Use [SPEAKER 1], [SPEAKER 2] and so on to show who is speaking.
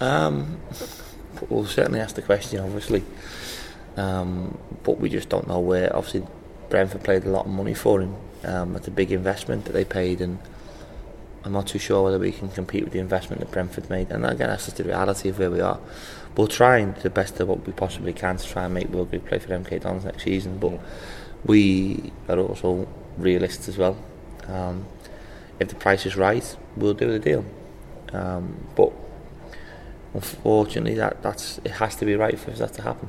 [SPEAKER 1] Um, we'll certainly ask the question, obviously, um, but we just don't know where. Obviously, Brentford paid a lot of money for him. Um, it's a big investment that they paid, and I'm not too sure whether we can compete with the investment that Brentford made. And again, that's just the reality of where we are. We'll try and do the best of what we possibly can to try and make Will Grigg play for MK Dons next season, but we are also realists as well. Um, if the price is right, we'll do the deal. Um, but unfortunately, that that's it has to be right for that to happen.